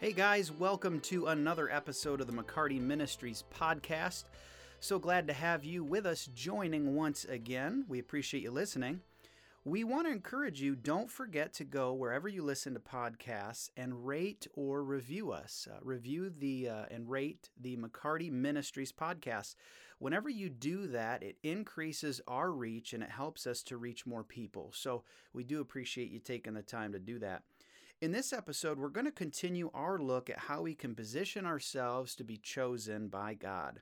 Hey guys, welcome to another episode of the McCarty Ministries podcast. So glad to have you with us joining once again. We appreciate you listening. We want to encourage you don't forget to go wherever you listen to podcasts and rate or review us. Uh, review the uh, and rate the McCarty Ministries podcast. Whenever you do that, it increases our reach and it helps us to reach more people. So we do appreciate you taking the time to do that. In this episode, we're going to continue our look at how we can position ourselves to be chosen by God.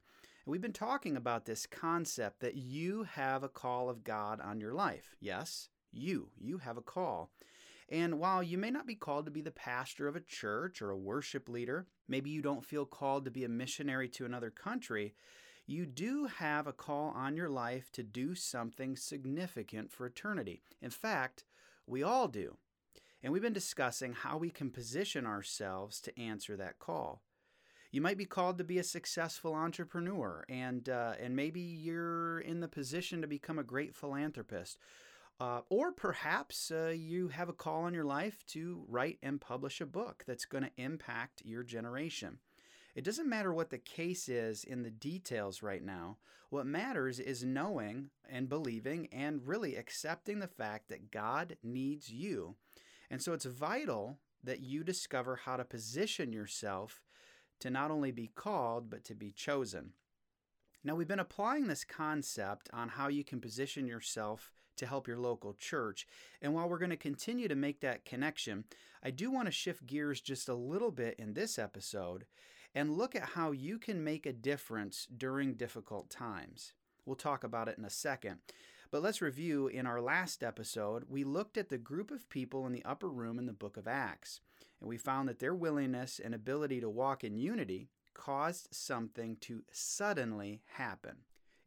And we've been talking about this concept that you have a call of God on your life. Yes, you. You have a call. And while you may not be called to be the pastor of a church or a worship leader, maybe you don't feel called to be a missionary to another country, you do have a call on your life to do something significant for eternity. In fact, we all do. And we've been discussing how we can position ourselves to answer that call. You might be called to be a successful entrepreneur, and uh, and maybe you're in the position to become a great philanthropist, uh, or perhaps uh, you have a call in your life to write and publish a book that's going to impact your generation. It doesn't matter what the case is in the details right now. What matters is knowing and believing and really accepting the fact that God needs you and so it's vital that you discover how to position yourself to not only be called, but to be chosen. Now, we've been applying this concept on how you can position yourself to help your local church. And while we're going to continue to make that connection, I do want to shift gears just a little bit in this episode and look at how you can make a difference during difficult times. We'll talk about it in a second. But let's review in our last episode, we looked at the group of people in the upper room in the book of Acts, and we found that their willingness and ability to walk in unity caused something to suddenly happen.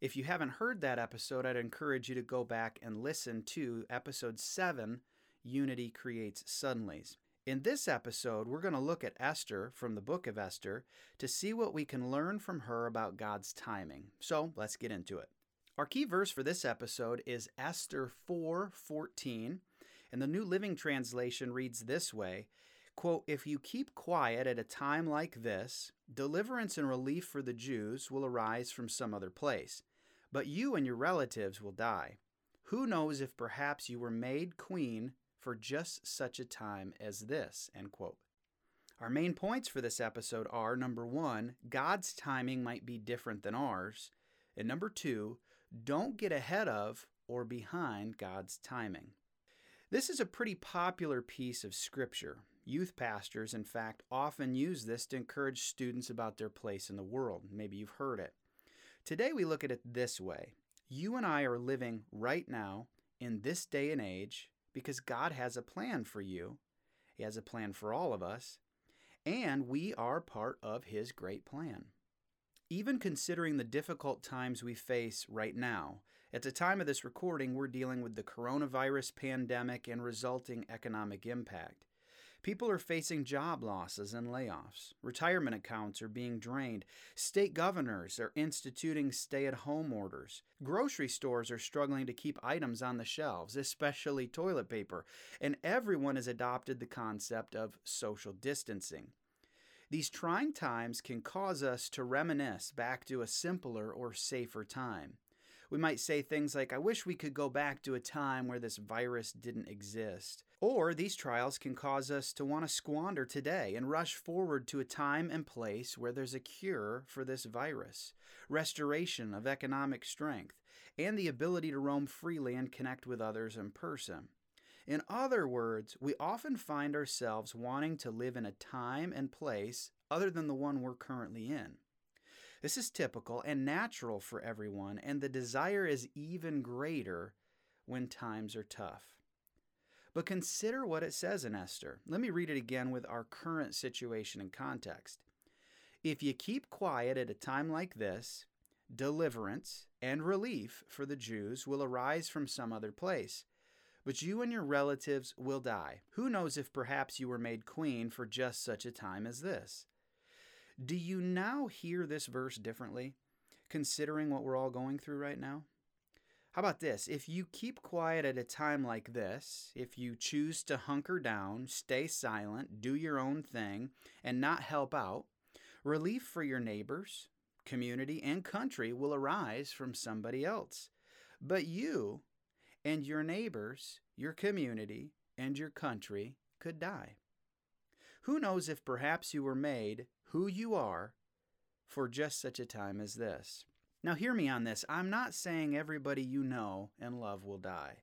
If you haven't heard that episode, I'd encourage you to go back and listen to episode 7 Unity Creates Suddenlies. In this episode, we're going to look at Esther from the book of Esther to see what we can learn from her about God's timing. So let's get into it. Our key verse for this episode is Esther 4:14, and the New Living Translation reads this way: quote, "If you keep quiet at a time like this, deliverance and relief for the Jews will arise from some other place, but you and your relatives will die. Who knows if perhaps you were made queen for just such a time as this?" End quote. Our main points for this episode are number 1, God's timing might be different than ours, and number 2, don't get ahead of or behind God's timing. This is a pretty popular piece of scripture. Youth pastors, in fact, often use this to encourage students about their place in the world. Maybe you've heard it. Today we look at it this way You and I are living right now in this day and age because God has a plan for you, He has a plan for all of us, and we are part of His great plan. Even considering the difficult times we face right now, at the time of this recording, we're dealing with the coronavirus pandemic and resulting economic impact. People are facing job losses and layoffs. Retirement accounts are being drained. State governors are instituting stay at home orders. Grocery stores are struggling to keep items on the shelves, especially toilet paper. And everyone has adopted the concept of social distancing. These trying times can cause us to reminisce back to a simpler or safer time. We might say things like, I wish we could go back to a time where this virus didn't exist. Or these trials can cause us to want to squander today and rush forward to a time and place where there's a cure for this virus, restoration of economic strength, and the ability to roam freely and connect with others in person. In other words, we often find ourselves wanting to live in a time and place other than the one we're currently in. This is typical and natural for everyone, and the desire is even greater when times are tough. But consider what it says in Esther. Let me read it again with our current situation and context. If you keep quiet at a time like this, deliverance and relief for the Jews will arise from some other place but you and your relatives will die. Who knows if perhaps you were made queen for just such a time as this? Do you now hear this verse differently, considering what we're all going through right now? How about this? If you keep quiet at a time like this, if you choose to hunker down, stay silent, do your own thing, and not help out, relief for your neighbors, community, and country will arise from somebody else. But you and your neighbors, your community, and your country could die. Who knows if perhaps you were made who you are for just such a time as this? Now, hear me on this. I'm not saying everybody you know and love will die.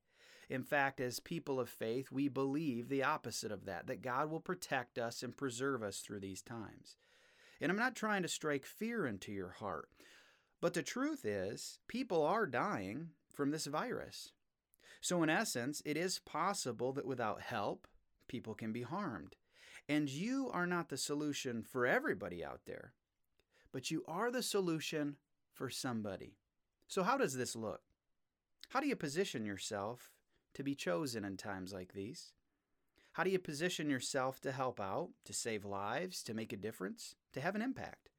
In fact, as people of faith, we believe the opposite of that, that God will protect us and preserve us through these times. And I'm not trying to strike fear into your heart, but the truth is, people are dying from this virus. So, in essence, it is possible that without help, people can be harmed. And you are not the solution for everybody out there, but you are the solution for somebody. So, how does this look? How do you position yourself to be chosen in times like these? How do you position yourself to help out, to save lives, to make a difference, to have an impact?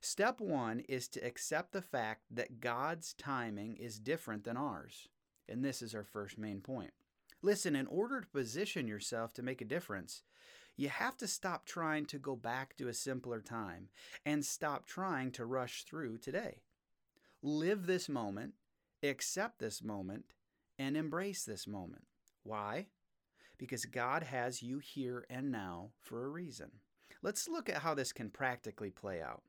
Step one is to accept the fact that God's timing is different than ours. And this is our first main point. Listen, in order to position yourself to make a difference, you have to stop trying to go back to a simpler time and stop trying to rush through today. Live this moment, accept this moment, and embrace this moment. Why? Because God has you here and now for a reason. Let's look at how this can practically play out.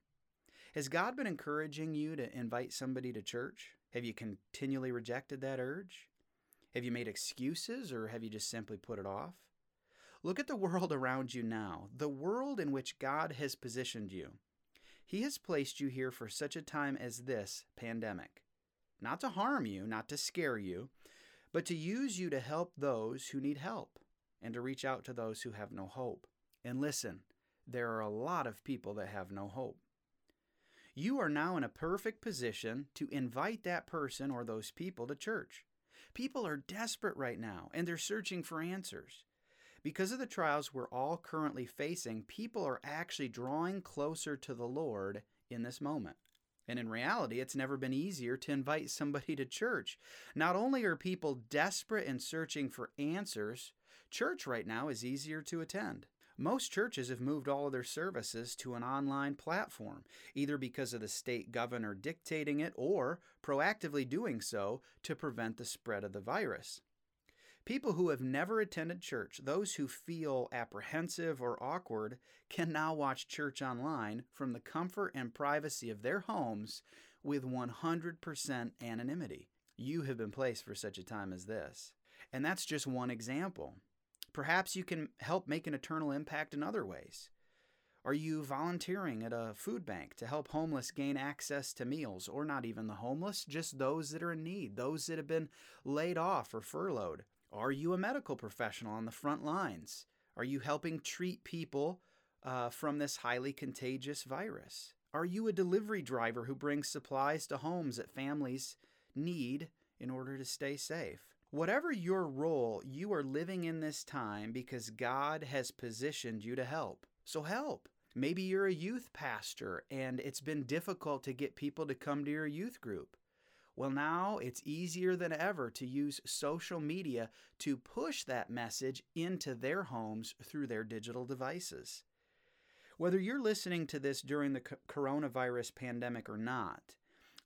Has God been encouraging you to invite somebody to church? Have you continually rejected that urge? Have you made excuses or have you just simply put it off? Look at the world around you now, the world in which God has positioned you. He has placed you here for such a time as this pandemic. Not to harm you, not to scare you, but to use you to help those who need help and to reach out to those who have no hope. And listen, there are a lot of people that have no hope. You are now in a perfect position to invite that person or those people to church. People are desperate right now and they're searching for answers. Because of the trials we're all currently facing, people are actually drawing closer to the Lord in this moment. And in reality, it's never been easier to invite somebody to church. Not only are people desperate and searching for answers, church right now is easier to attend. Most churches have moved all of their services to an online platform, either because of the state governor dictating it or proactively doing so to prevent the spread of the virus. People who have never attended church, those who feel apprehensive or awkward, can now watch church online from the comfort and privacy of their homes with 100% anonymity. You have been placed for such a time as this. And that's just one example. Perhaps you can help make an eternal impact in other ways. Are you volunteering at a food bank to help homeless gain access to meals, or not even the homeless, just those that are in need, those that have been laid off or furloughed? Are you a medical professional on the front lines? Are you helping treat people uh, from this highly contagious virus? Are you a delivery driver who brings supplies to homes that families need in order to stay safe? Whatever your role, you are living in this time because God has positioned you to help. So help. Maybe you're a youth pastor and it's been difficult to get people to come to your youth group. Well, now it's easier than ever to use social media to push that message into their homes through their digital devices. Whether you're listening to this during the coronavirus pandemic or not,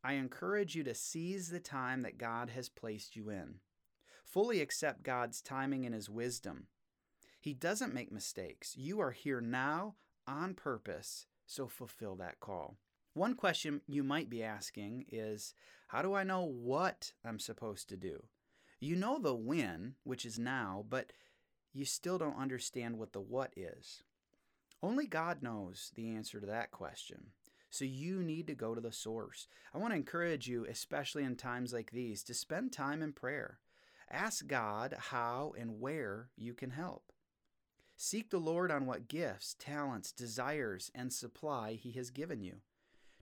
I encourage you to seize the time that God has placed you in. Fully accept God's timing and His wisdom. He doesn't make mistakes. You are here now on purpose, so fulfill that call. One question you might be asking is How do I know what I'm supposed to do? You know the when, which is now, but you still don't understand what the what is. Only God knows the answer to that question. So you need to go to the source. I want to encourage you, especially in times like these, to spend time in prayer. Ask God how and where you can help. Seek the Lord on what gifts, talents, desires, and supply He has given you.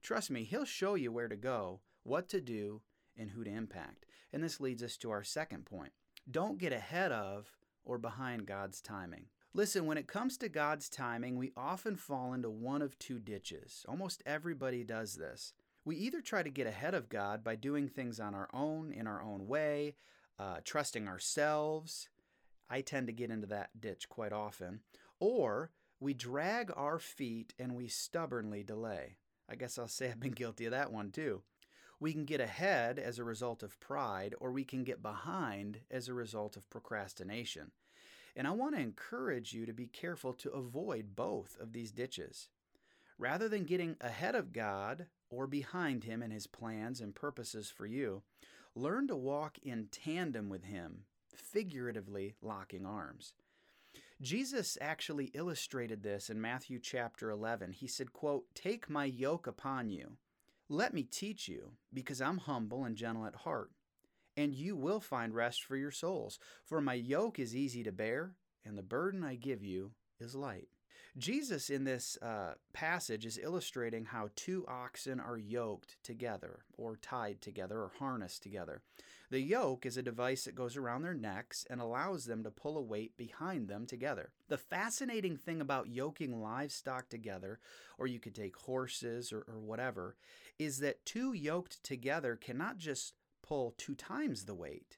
Trust me, He'll show you where to go, what to do, and who to impact. And this leads us to our second point. Don't get ahead of or behind God's timing. Listen, when it comes to God's timing, we often fall into one of two ditches. Almost everybody does this. We either try to get ahead of God by doing things on our own, in our own way, uh, trusting ourselves. I tend to get into that ditch quite often. Or we drag our feet and we stubbornly delay. I guess I'll say I've been guilty of that one too. We can get ahead as a result of pride, or we can get behind as a result of procrastination. And I want to encourage you to be careful to avoid both of these ditches. Rather than getting ahead of God or behind Him in His plans and purposes for you, learn to walk in tandem with Him, figuratively locking arms. Jesus actually illustrated this in Matthew chapter 11. He said, quote, "Take my yoke upon you let me teach you, because I'm humble and gentle at heart, and you will find rest for your souls. For my yoke is easy to bear, and the burden I give you is light. Jesus in this uh, passage is illustrating how two oxen are yoked together, or tied together, or harnessed together. The yoke is a device that goes around their necks and allows them to pull a weight behind them together. The fascinating thing about yoking livestock together, or you could take horses or, or whatever, is that two yoked together cannot just pull two times the weight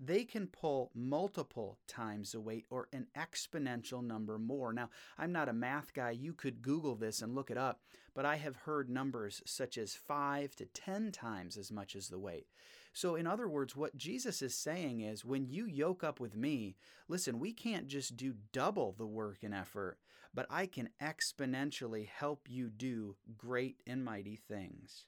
they can pull multiple times the weight or an exponential number more. Now, I'm not a math guy. You could Google this and look it up, but I have heard numbers such as five to 10 times as much as the weight. So, in other words, what Jesus is saying is when you yoke up with me, listen, we can't just do double the work and effort, but I can exponentially help you do great and mighty things.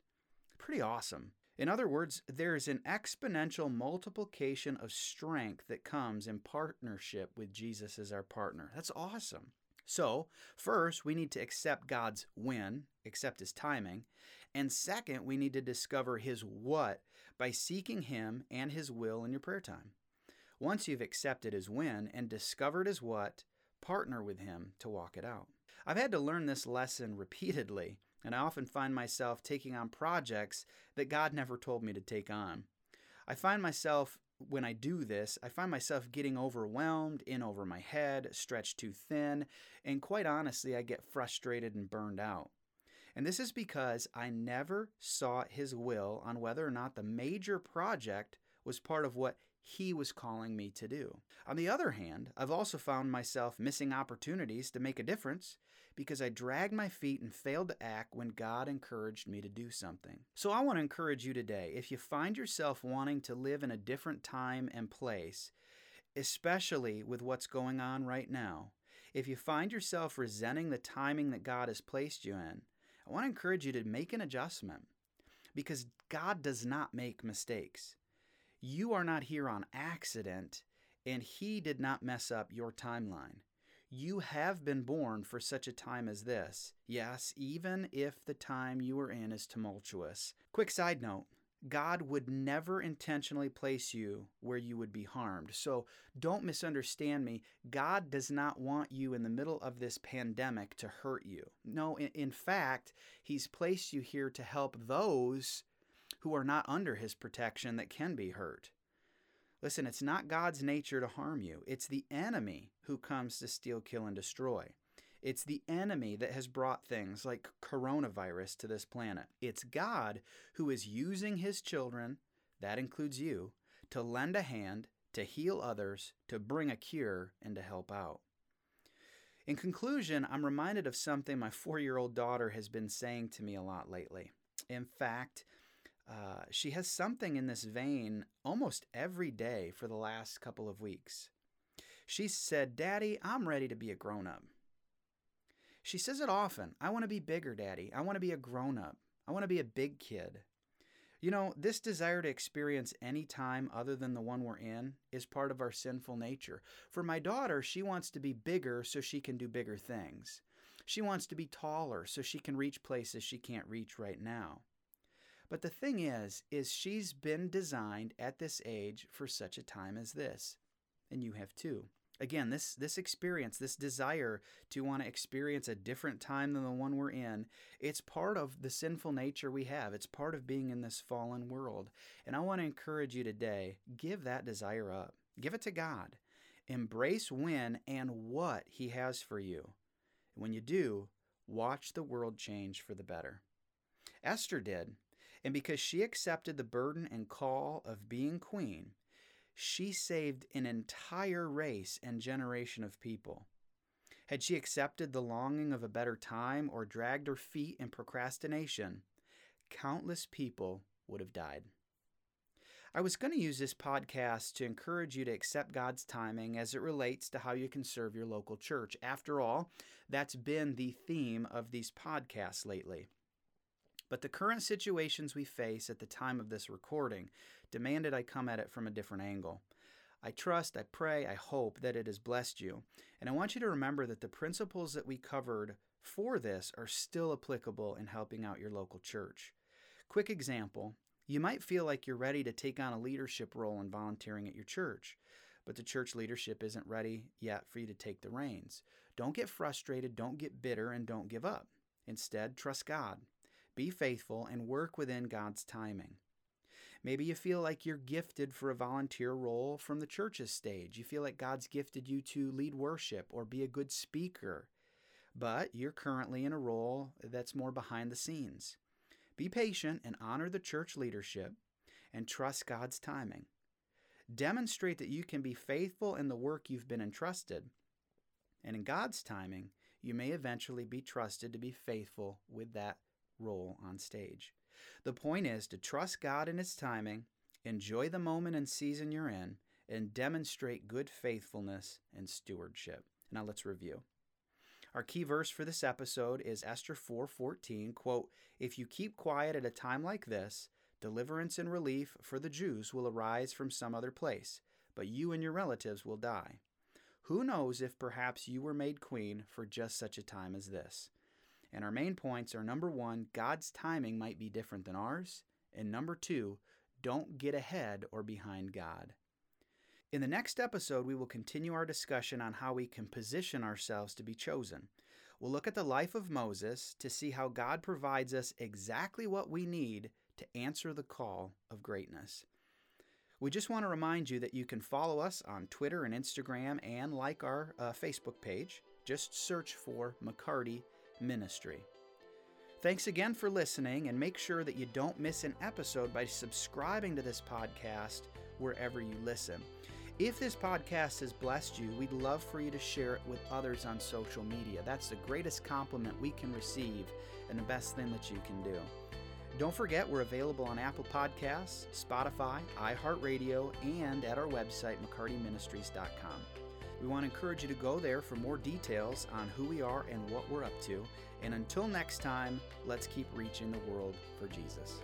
Pretty awesome. In other words, there is an exponential multiplication of strength that comes in partnership with Jesus as our partner. That's awesome. So, first, we need to accept God's when, accept His timing. And second, we need to discover His what by seeking Him and His will in your prayer time. Once you've accepted His when and discovered His what, partner with Him to walk it out. I've had to learn this lesson repeatedly and I often find myself taking on projects that God never told me to take on. I find myself, when I do this, I find myself getting overwhelmed, in over my head, stretched too thin, and quite honestly, I get frustrated and burned out. And this is because I never sought His will on whether or not the major project was part of what he was calling me to do. On the other hand, I've also found myself missing opportunities to make a difference because I dragged my feet and failed to act when God encouraged me to do something. So I want to encourage you today if you find yourself wanting to live in a different time and place, especially with what's going on right now, if you find yourself resenting the timing that God has placed you in, I want to encourage you to make an adjustment because God does not make mistakes. You are not here on accident, and He did not mess up your timeline. You have been born for such a time as this. Yes, even if the time you are in is tumultuous. Quick side note God would never intentionally place you where you would be harmed. So don't misunderstand me. God does not want you in the middle of this pandemic to hurt you. No, in, in fact, He's placed you here to help those who are not under his protection that can be hurt. Listen, it's not God's nature to harm you. It's the enemy who comes to steal, kill, and destroy. It's the enemy that has brought things like coronavirus to this planet. It's God who is using his children, that includes you, to lend a hand, to heal others, to bring a cure, and to help out. In conclusion, I'm reminded of something my four year old daughter has been saying to me a lot lately. In fact, uh, she has something in this vein almost every day for the last couple of weeks. She said, Daddy, I'm ready to be a grown up. She says it often I want to be bigger, Daddy. I want to be a grown up. I want to be a big kid. You know, this desire to experience any time other than the one we're in is part of our sinful nature. For my daughter, she wants to be bigger so she can do bigger things. She wants to be taller so she can reach places she can't reach right now. But the thing is, is she's been designed at this age for such a time as this. And you have too. Again, this this experience, this desire to want to experience a different time than the one we're in, it's part of the sinful nature we have. It's part of being in this fallen world. And I want to encourage you today, give that desire up. Give it to God. Embrace when and what he has for you. When you do, watch the world change for the better. Esther did. And because she accepted the burden and call of being queen, she saved an entire race and generation of people. Had she accepted the longing of a better time or dragged her feet in procrastination, countless people would have died. I was going to use this podcast to encourage you to accept God's timing as it relates to how you can serve your local church. After all, that's been the theme of these podcasts lately. But the current situations we face at the time of this recording demanded I come at it from a different angle. I trust, I pray, I hope that it has blessed you. And I want you to remember that the principles that we covered for this are still applicable in helping out your local church. Quick example you might feel like you're ready to take on a leadership role in volunteering at your church, but the church leadership isn't ready yet for you to take the reins. Don't get frustrated, don't get bitter, and don't give up. Instead, trust God. Be faithful and work within God's timing. Maybe you feel like you're gifted for a volunteer role from the church's stage. You feel like God's gifted you to lead worship or be a good speaker, but you're currently in a role that's more behind the scenes. Be patient and honor the church leadership and trust God's timing. Demonstrate that you can be faithful in the work you've been entrusted, and in God's timing, you may eventually be trusted to be faithful with that role on stage. The point is to trust God in His timing, enjoy the moment and season you're in, and demonstrate good faithfulness and stewardship. Now let's review. Our key verse for this episode is Esther 4:14, quote, "If you keep quiet at a time like this, deliverance and relief for the Jews will arise from some other place, but you and your relatives will die. Who knows if perhaps you were made queen for just such a time as this?" And our main points are number 1, God's timing might be different than ours, and number 2, don't get ahead or behind God. In the next episode, we will continue our discussion on how we can position ourselves to be chosen. We'll look at the life of Moses to see how God provides us exactly what we need to answer the call of greatness. We just want to remind you that you can follow us on Twitter and Instagram and like our uh, Facebook page. Just search for McCarty Ministry. Thanks again for listening, and make sure that you don't miss an episode by subscribing to this podcast wherever you listen. If this podcast has blessed you, we'd love for you to share it with others on social media. That's the greatest compliment we can receive and the best thing that you can do. Don't forget, we're available on Apple Podcasts, Spotify, iHeartRadio, and at our website, McCartyMinistries.com. We want to encourage you to go there for more details on who we are and what we're up to. And until next time, let's keep reaching the world for Jesus.